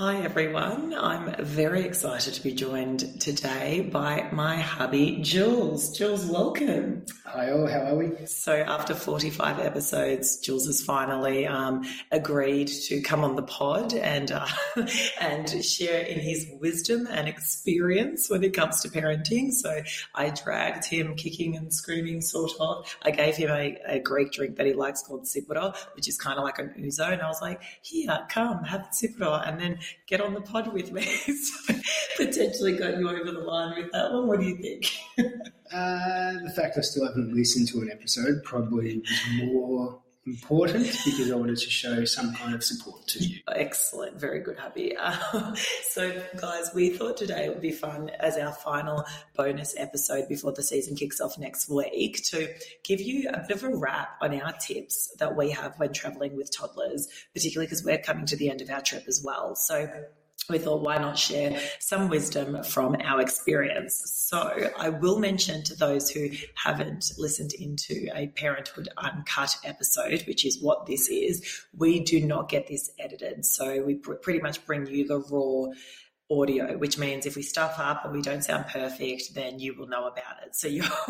Hi everyone. I'm very excited to be joined today by my hubby, Jules. Jules, welcome. Hi all, how are we? So after 45 episodes, Jules has finally um, agreed to come on the pod and uh, and share in his wisdom and experience when it comes to parenting. So I dragged him kicking and screaming, sort of. I gave him a, a Greek drink that he likes called Tsipouro, which is kind of like an ouzo, and I was like, "Here, come, have Tsipouro," and then get on the pod with me. so potentially got you over the line with that one. What do you think? uh, the fact I still haven't listened to an episode probably was more important because I wanted to show some kind of support to you. Excellent. Very good, hubby. So, guys, we thought today it would be fun as our final bonus episode before the season kicks off next week to give you a bit of a wrap on our tips that we have when traveling with toddlers, particularly because we're coming to the end of our trip as well. So, we thought, why not share some wisdom from our experience? So, I will mention to those who haven't listened into a Parenthood Uncut episode, which is what this is, we do not get this edited. So, we pr- pretty much bring you the raw audio, which means if we stuff up and we don't sound perfect, then you will know about it. So you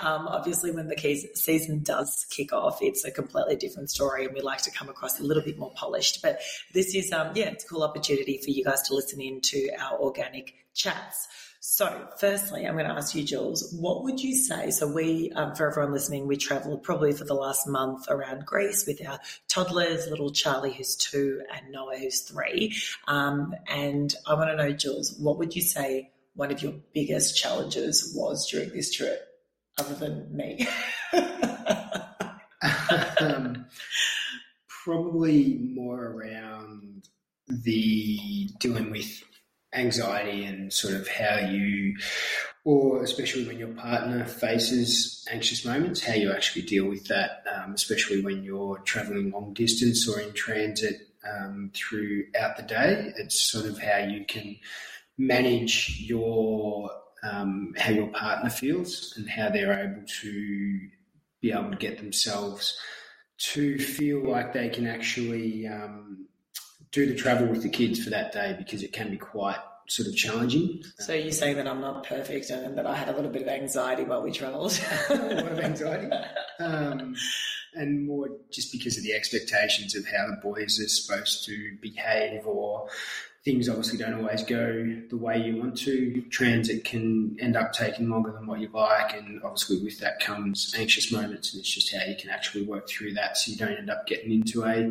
um, obviously when the season does kick off, it's a completely different story, and we like to come across a little bit more polished. But this is, um, yeah, it's a cool opportunity for you guys to listen in to our organic chats. So, firstly, I'm going to ask you, Jules, what would you say? So, we, um, for everyone listening, we travelled probably for the last month around Greece with our toddlers, little Charlie, who's two, and Noah, who's three. Um, and I want to know, Jules, what would you say one of your biggest challenges was during this trip, other than me? um, probably more around the dealing with anxiety and sort of how you, or especially when your partner faces anxious moments, how you actually deal with that, um, especially when you're traveling long distance or in transit um, throughout the day. It's sort of how you can manage your um, how your partner feels and how they're able to be able to get themselves to feel like they can actually um, do the travel with the kids for that day because it can be quite sort of challenging. So you're saying that I'm not perfect and that I had a little bit of anxiety while we travelled? a lot of anxiety. Um, and more just because of the expectations of how the boys are supposed to behave or things obviously don't always go the way you want to. Transit can end up taking longer than what you like, and obviously with that comes anxious moments, and it's just how you can actually work through that so you don't end up getting into a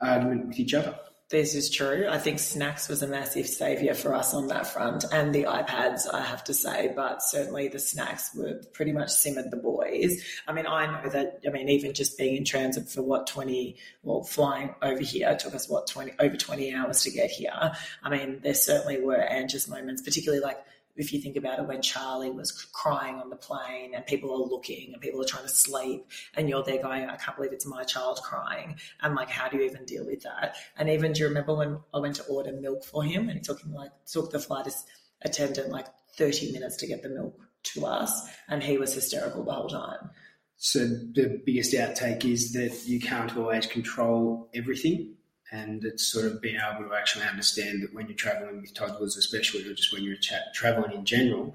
argument with each other. This is true. I think snacks was a massive savior for us on that front, and the iPads, I have to say, but certainly the snacks were pretty much simmered the boys. I mean, I know that, I mean, even just being in transit for what, 20, well, flying over here took us what, 20, over 20 hours to get here. I mean, there certainly were anxious moments, particularly like if you think about it, when Charlie was crying on the plane and people are looking and people are trying to sleep and you're there going, I can't believe it's my child crying. And like, how do you even deal with that? And even do you remember when I went to order milk for him and it took him like, took the flight attendant like 30 minutes to get the milk to us and he was hysterical the whole time. So the biggest outtake is that you can't always control everything and it's sort of being able to actually understand that when you're traveling with toddlers, especially, or just when you're traveling in general,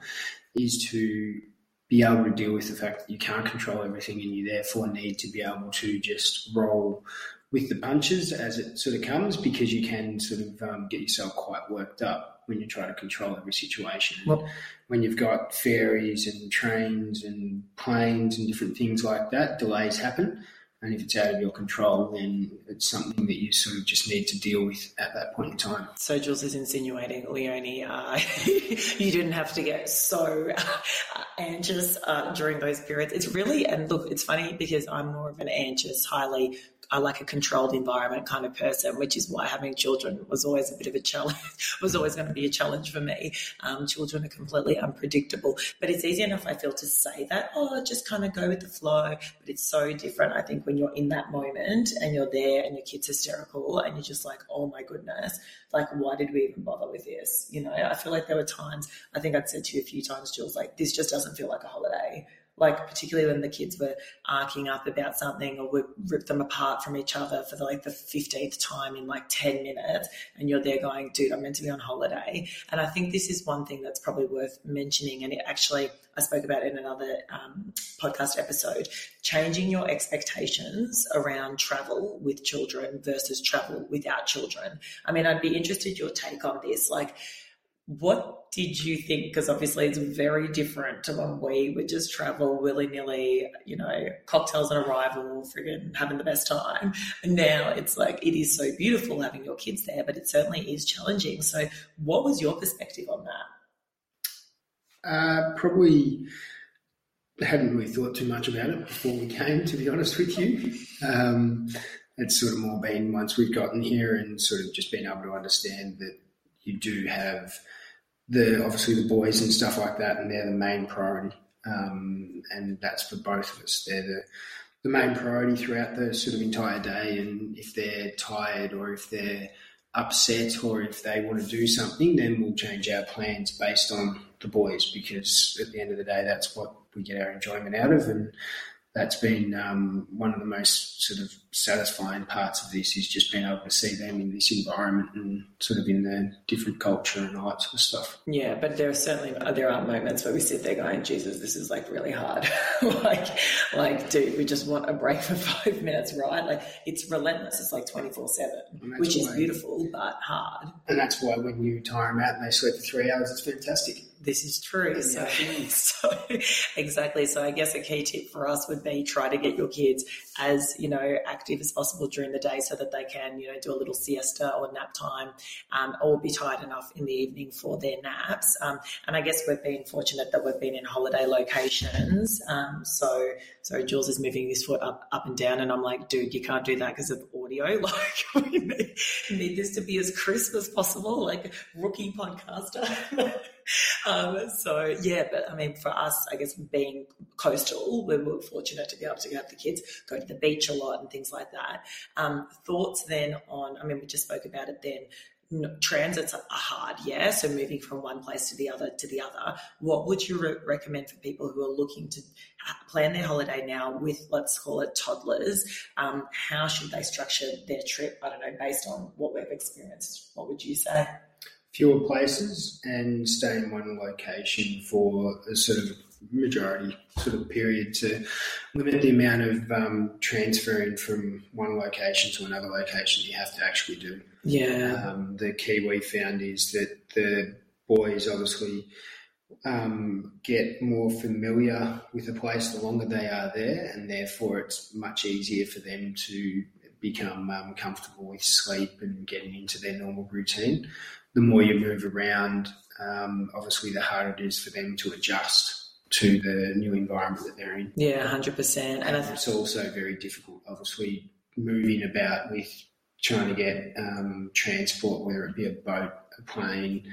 is to be able to deal with the fact that you can't control everything and you therefore need to be able to just roll with the punches as it sort of comes because you can sort of um, get yourself quite worked up when you try to control every situation. Well, when you've got ferries and trains and planes and different things like that, delays happen. And if it's out of your control, then it's something that you sort of just need to deal with at that point in time. So Jules is insinuating, Leonie, uh, you didn't have to get so uh, anxious uh, during those periods. It's really, and look, it's funny because I'm more of an anxious, highly I like a controlled environment kind of person, which is why having children was always a bit of a challenge, was always going to be a challenge for me. Um, children are completely unpredictable, but it's easy enough, I feel, to say that, oh, just kind of go with the flow. But it's so different, I think, when you're in that moment and you're there and your kid's hysterical and you're just like, oh my goodness, like, why did we even bother with this? You know, I feel like there were times, I think I'd said to you a few times, Jules, like, this just doesn't feel like a holiday like particularly when the kids were arcing up about something or would rip them apart from each other for the, like the 15th time in like 10 minutes and you're there going dude i'm meant to be on holiday. And i think this is one thing that's probably worth mentioning and it actually i spoke about in another um, podcast episode changing your expectations around travel with children versus travel without children. I mean i'd be interested your take on this. Like what did you think? Because obviously it's very different to when we would just travel willy nilly, you know, cocktails on arrival, friggin' having the best time. And now it's like it is so beautiful having your kids there, but it certainly is challenging. So, what was your perspective on that? Uh, probably hadn't really thought too much about it before we came, to be honest with you. Um, it's sort of more been once we've gotten here and sort of just been able to understand that you do have the obviously the boys and stuff like that, and they're the main priority. Um, and that's for both of us. They're the the main priority throughout the sort of entire day. And if they're tired or if they're upset or if they want to do something, then we'll change our plans based on the boys because at the end of the day, that's what we get our enjoyment out of. And that's been um, one of the most sort of satisfying parts of this is just being able to see them in this environment and sort of in the different culture and all that sort of stuff. Yeah, but there are certainly there are moments where we sit there going, Jesus, this is like really hard. like, like, dude, we just want a break for five minutes, right? Like, it's relentless. It's like twenty four seven, which is beautiful but hard. And that's why when you tire them out and they sleep for three hours, it's fantastic this is true. So, so, exactly. So I guess a key tip for us would be try to get your kids as you know active as possible during the day, so that they can you know do a little siesta or nap time, um, or be tired enough in the evening for their naps. Um, and I guess we've been fortunate that we've been in holiday locations. Um, so so Jules is moving his foot up up and down, and I'm like, dude, you can't do that because of audio. Like we need, need this to be as crisp as possible, like rookie podcaster. um, so yeah, but I mean, for us, I guess being coastal, we were fortunate to be able to have the kids go to the beach a lot and things like that. Um, thoughts then on? I mean, we just spoke about it then. transits are hard, yeah. So moving from one place to the other to the other. What would you re- recommend for people who are looking to plan their holiday now with, let's call it toddlers? Um, how should they structure their trip? I don't know, based on what we've experienced. What would you say? Fewer places and stay in one location for a sort of majority sort of period to limit the amount of um, transferring from one location to another location you have to actually do. Yeah. Um, the key we found is that the boys obviously um, get more familiar with a place the longer they are there, and therefore it's much easier for them to become um, comfortable with sleep and getting into their normal routine the more you move around, um, obviously, the harder it is for them to adjust to the new environment that they're in. Yeah, hundred percent. And it's also very difficult, obviously, moving about with trying to get um, transport, whether it be a boat, a plane,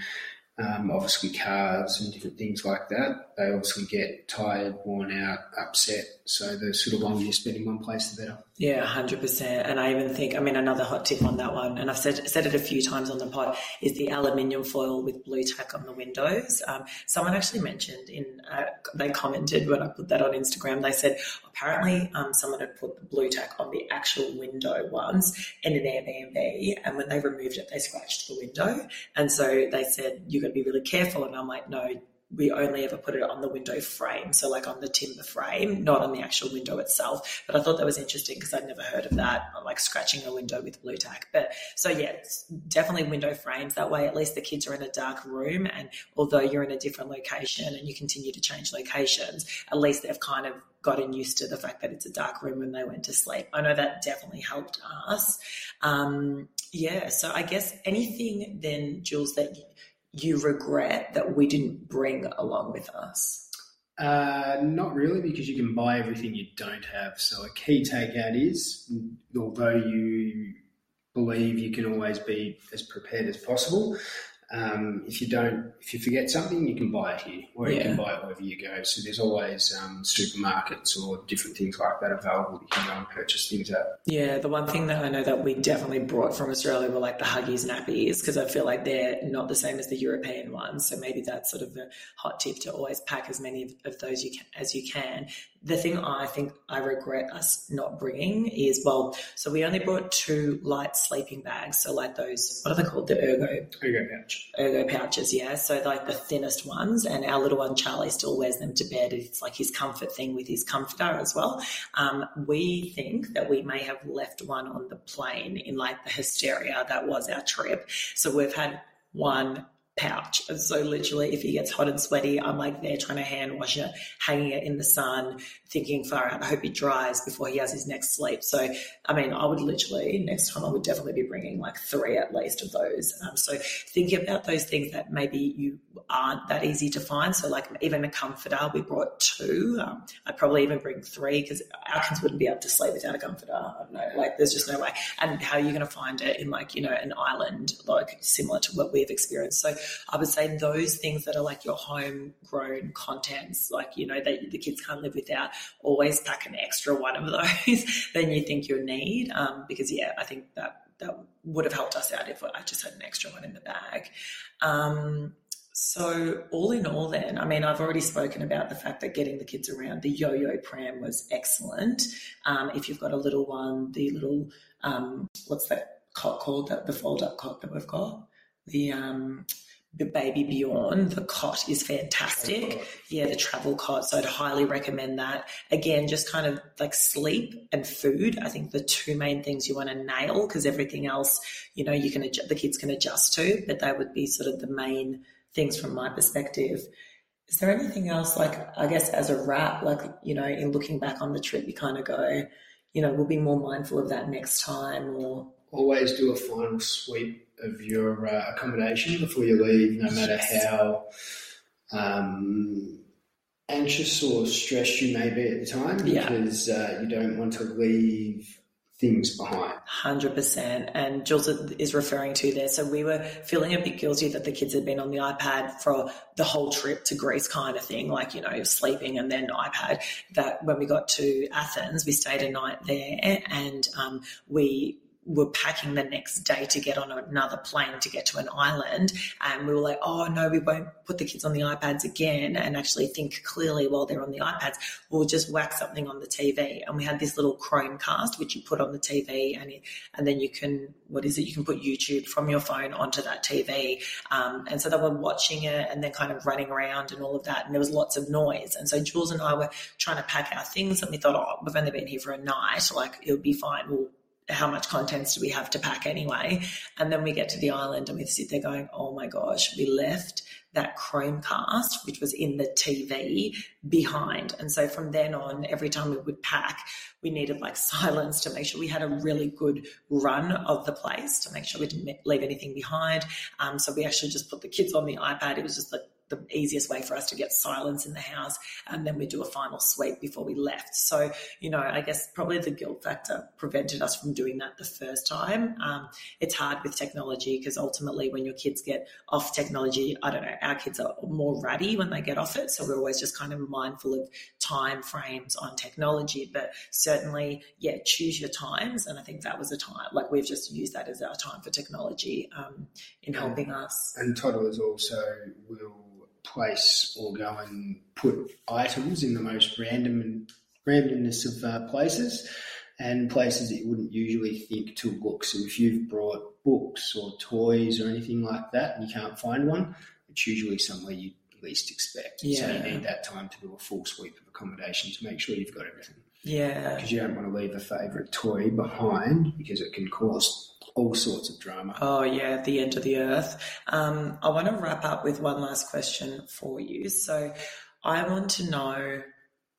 um, obviously cars and different things like that. They obviously get tired, worn out, upset. So the sort of longer you spend in one place, the better. Yeah, hundred percent. And I even think, I mean, another hot tip on that one, and I've said said it a few times on the pod, is the aluminium foil with Blu Tack on the windows. Um, someone actually mentioned in, uh, they commented when I put that on Instagram. They said apparently um, someone had put the Blu Tack on the actual window once in an Airbnb, and when they removed it, they scratched the window, and so they said you've got to be really careful. And I'm like, no, we only ever put it on the window frame, so like on the timber frame, not on the actual window itself. But I thought that was interesting because I'd never heard of that, like scratching a window with Blu Tack. But so yeah, definitely window frames. That way, at least the kids are in a dark room, and although you're in a different location and you continue to change locations, at least they've kind of gotten used to the fact that it's a dark room when they went to sleep. I know that definitely helped us. Um, yeah, so I guess anything then, Jules, that you regret that we didn't bring along with us? Uh, not really, because you can buy everything you don't have. So a key takeout is, although you believe you can always be as prepared as possible, um, if you don't, if you forget something, you can buy it here, or you can buy it wherever you go. So there's always um, supermarkets or different things like that available. You can go and purchase things at. Yeah, the one thing that I know that we definitely brought from Australia were like the Huggies nappies because I feel like they're not the same as the European ones. So maybe that's sort of a hot tip to always pack as many of, of those you can, as you can. The thing I think I regret us not bringing is well, so we only brought two light sleeping bags. So like those, what are they called? The ergo ergo pouch. ergo pouches, yeah. So like the thinnest ones, and our little one Charlie still wears them to bed. It's like his comfort thing with his comforter as well. Um, we think that we may have left one on the plane in like the hysteria that was our trip. So we've had one pouch. And so literally if he gets hot and sweaty, I'm like there trying to hand wash it, hanging it in the sun, thinking far out, I hope he dries before he has his next sleep. So, I mean, I would literally, next time I would definitely be bringing like three at least of those. Um, so thinking about those things that maybe you aren't that easy to find. So like even a comforter, we brought two. Um, I'd probably even bring three because our kids wouldn't be able to sleep without a comforter. I don't know, like there's just no way. And how are you going to find it in like, you know, an island, like similar to what we've experienced. So I would say those things that are like your homegrown contents, like, you know, that the kids can't live without, always pack an extra one of those than you think you'll need. Um, because yeah, I think that that would have helped us out if I just had an extra one in the bag. Um, so all in all, then, I mean, I've already spoken about the fact that getting the kids around the yo-yo pram was excellent. Um, if you've got a little one, the little um, what's that cot called? That the fold-up cot that we've got, the um, baby Bjorn, the cot is fantastic. Yeah, the travel cot. So I'd highly recommend that. Again, just kind of like sleep and food. I think the two main things you want to nail because everything else, you know, you can adjust, the kids can adjust to, but they would be sort of the main things from my perspective. Is there anything else like I guess as a wrap, like you know, in looking back on the trip, you kind of go, you know, we'll be more mindful of that next time, or Always do a final sweep of your uh, accommodation before you leave, no matter how um, anxious or stressed you may be at the time, Yeah. because uh, you don't want to leave things behind. Hundred percent, and Jules is referring to there. So we were feeling a bit guilty that the kids had been on the iPad for the whole trip to Greece, kind of thing, like you know, sleeping and then iPad. That when we got to Athens, we stayed a night there, and um, we were packing the next day to get on another plane to get to an island. And we were like, oh no, we won't put the kids on the iPads again and actually think clearly while they're on the iPads. We'll just whack something on the TV. And we had this little Chromecast, which you put on the TV and, and then you can, what is it? You can put YouTube from your phone onto that TV. Um, and so they were watching it and then kind of running around and all of that. And there was lots of noise. And so Jules and I were trying to pack our things and we thought, oh, we've only been here for a night. Like it would be fine. We'll, how much contents do we have to pack anyway? And then we get to the island and we sit there going, oh my gosh, we left that Chromecast, which was in the TV, behind. And so from then on, every time we would pack, we needed like silence to make sure we had a really good run of the place to make sure we didn't leave anything behind. Um, so we actually just put the kids on the iPad. It was just like the easiest way for us to get silence in the house. And then we do a final sweep before we left. So, you know, I guess probably the guilt factor prevented us from doing that the first time. Um, it's hard with technology because ultimately when your kids get off technology, I don't know, our kids are more ratty when they get off it. So we're always just kind of mindful of time frames on technology. But certainly, yeah, choose your times. And I think that was a time, like we've just used that as our time for technology um, in helping us. And toddlers also will place or go and put items in the most random and randomness of uh, places and places that you wouldn't usually think to look. So if you've brought books or toys or anything like that and you can't find one, it's usually somewhere you least expect. Yeah. So you need that time to do a full sweep of accommodation to make sure you've got everything. Yeah. Because you don't want to leave a favourite toy behind because it can cause all sorts of drama. Oh, yeah, the end of the earth. Um, I want to wrap up with one last question for you. So, I want to know,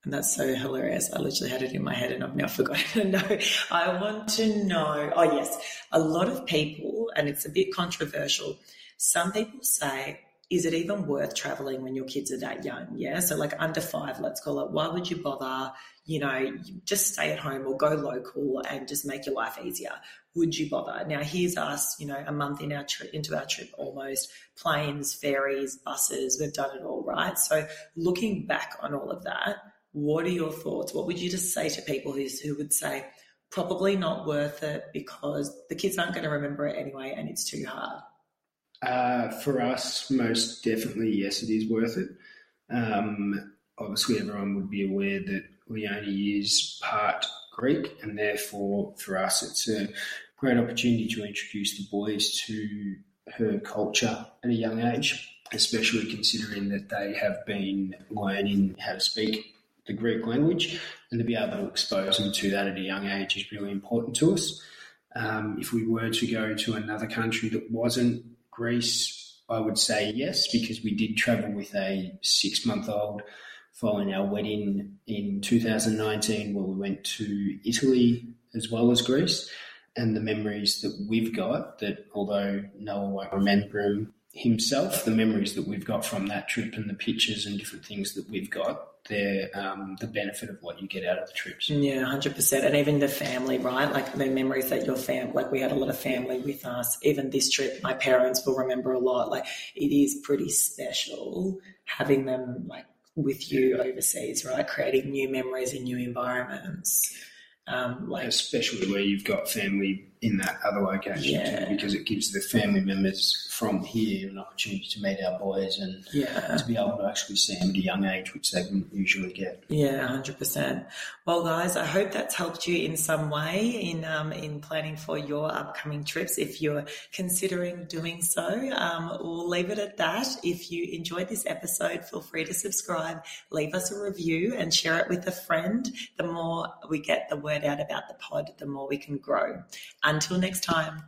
and that's so hilarious. I literally had it in my head and I've now forgotten to know. I want to know, oh, yes, a lot of people, and it's a bit controversial, some people say is it even worth traveling when your kids are that young? Yeah. So, like under five, let's call it. Why would you bother? You know, just stay at home or go local and just make your life easier. Would you bother? Now, here's us, you know, a month in our trip, into our trip almost, planes, ferries, buses, we've done it all, right? So, looking back on all of that, what are your thoughts? What would you just say to people who, who would say, probably not worth it because the kids aren't going to remember it anyway and it's too hard? Uh, for us, most definitely, yes, it is worth it. Um, obviously, everyone would be aware that Leonie is part Greek, and therefore, for us, it's a great opportunity to introduce the boys to her culture at a young age, especially considering that they have been learning how to speak the Greek language, and to be able to expose them to that at a young age is really important to us. Um, if we were to go to another country that wasn't Greece, I would say yes, because we did travel with a six month old following our wedding in 2019, where we went to Italy as well as Greece. And the memories that we've got, that although Noah won't remember them himself, the memories that we've got from that trip and the pictures and different things that we've got, the um, the benefit of what you get out of the trips. Yeah, hundred percent, and even the family, right? Like the memories that your fam, like we had a lot of family with us. Even this trip, my parents will remember a lot. Like it is pretty special having them like with you overseas, right? Creating new memories in new environments. Um, like especially where you've got family in that other location yeah. too, because it gives the family members from here an opportunity to meet our boys and yeah. to be able to actually see them at a young age, which they wouldn't usually get. Yeah, hundred percent. Well, guys, I hope that's helped you in some way in um, in planning for your upcoming trips. If you're considering doing so, um, we'll leave it at that. If you enjoyed this episode, feel free to subscribe, leave us a review, and share it with a friend. The more we get the word out about the pod, the more we can grow. Until next time.